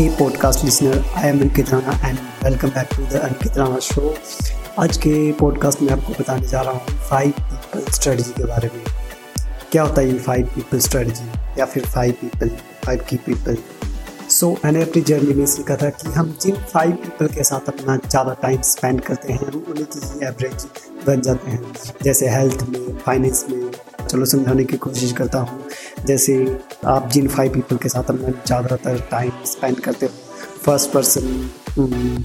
Hey podcast listener, I am Ankit Rana and welcome back to the Ankit Rana show. आज के podcast में आपको बताने जा रहा हूँ फाइव पीपल स्ट्रेटजी के बारे में। क्या होता है ये फाइव पीपल स्ट्रेटजी या फिर फाइव पीपल फाइव की पीपल सो मैंने अपनी जर्नी में सीखा था कि हम जिन फाइव पीपल के साथ अपना ज़्यादा टाइम स्पेंड करते हैं हम उन्हीं की ही एवरेज बन जाते हैं। जैसे हेल्थ में फाइनेंस में चलो समझाने की कोशिश करता हूँ। जैसे आप जिन फाइव पीपल के साथ अपना ज़्यादातर टाइम स्पेंड करते हो फ़र्स्ट पर्सन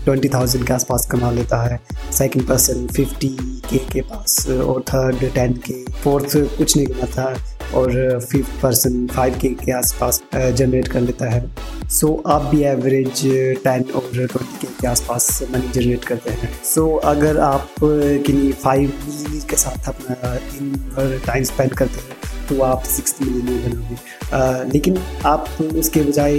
ट्वेंटी थाउज़ेंड के आसपास कमा लेता है सेकंड पर्सन फिफ्टी के के पास और थर्ड टेन के फोर्थ कुछ नहीं कमाता और फिफ्थ पर्सन फाइव के के आसपास जनरेट कर लेता है। सो so, आप भी एवरेज टेन और ट्वेंटी के के आसपास मनी जनरेट करते हैं। सो so, अगर आप किन्हीं फाइव के साथ अपना दिन भर टाइम स्पेंड करते हैं तो आप सिक्स मिलियन बनोगे। लेकिन आप उसके बजाय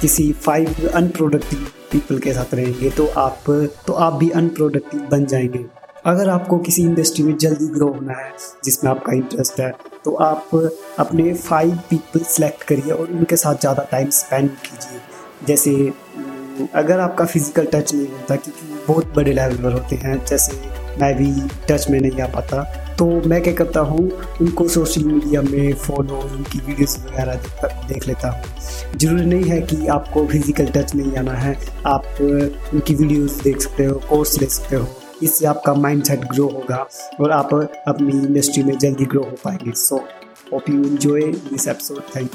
किसी फाइव अनप्रोडक्टिव पीपल के साथ रहेंगे तो आप तो आप भी अनप्रोडक्टिव बन जाएँगे। अगर आपको किसी इंडस्ट्री में जल्दी ग्रो होना है, जिसमें आपका इंटरेस्ट है तो आप अपने फाइव पीपल सेलेक्ट करिए और उनके साथ ज़्यादा टाइम स्पेंड कीजिए। जैसे, अगर आपका फ़िज़िकल टच नहीं होता, क्योंकि बहुत बड़े लेवल पर होते हैं, जैसे मैं भी टच में नहीं आ पाता। तो मैं क्या करता हूँ, उनको सोशल मीडिया में फॉलो उनकी वीडियोस वगैरह देख लेता हूँ। ज़रूरी नहीं है कि आपको फ़िज़िकल टच नहीं आना है। आप उनकी वीडियोस देख सकते हो कोर्स ले सकते हो। इससे आपका माइंड सेट ग्रो होगा और आप अपनी इंडस्ट्री में जल्दी ग्रो हो पाएँगे। So hope you enjoy this episode thank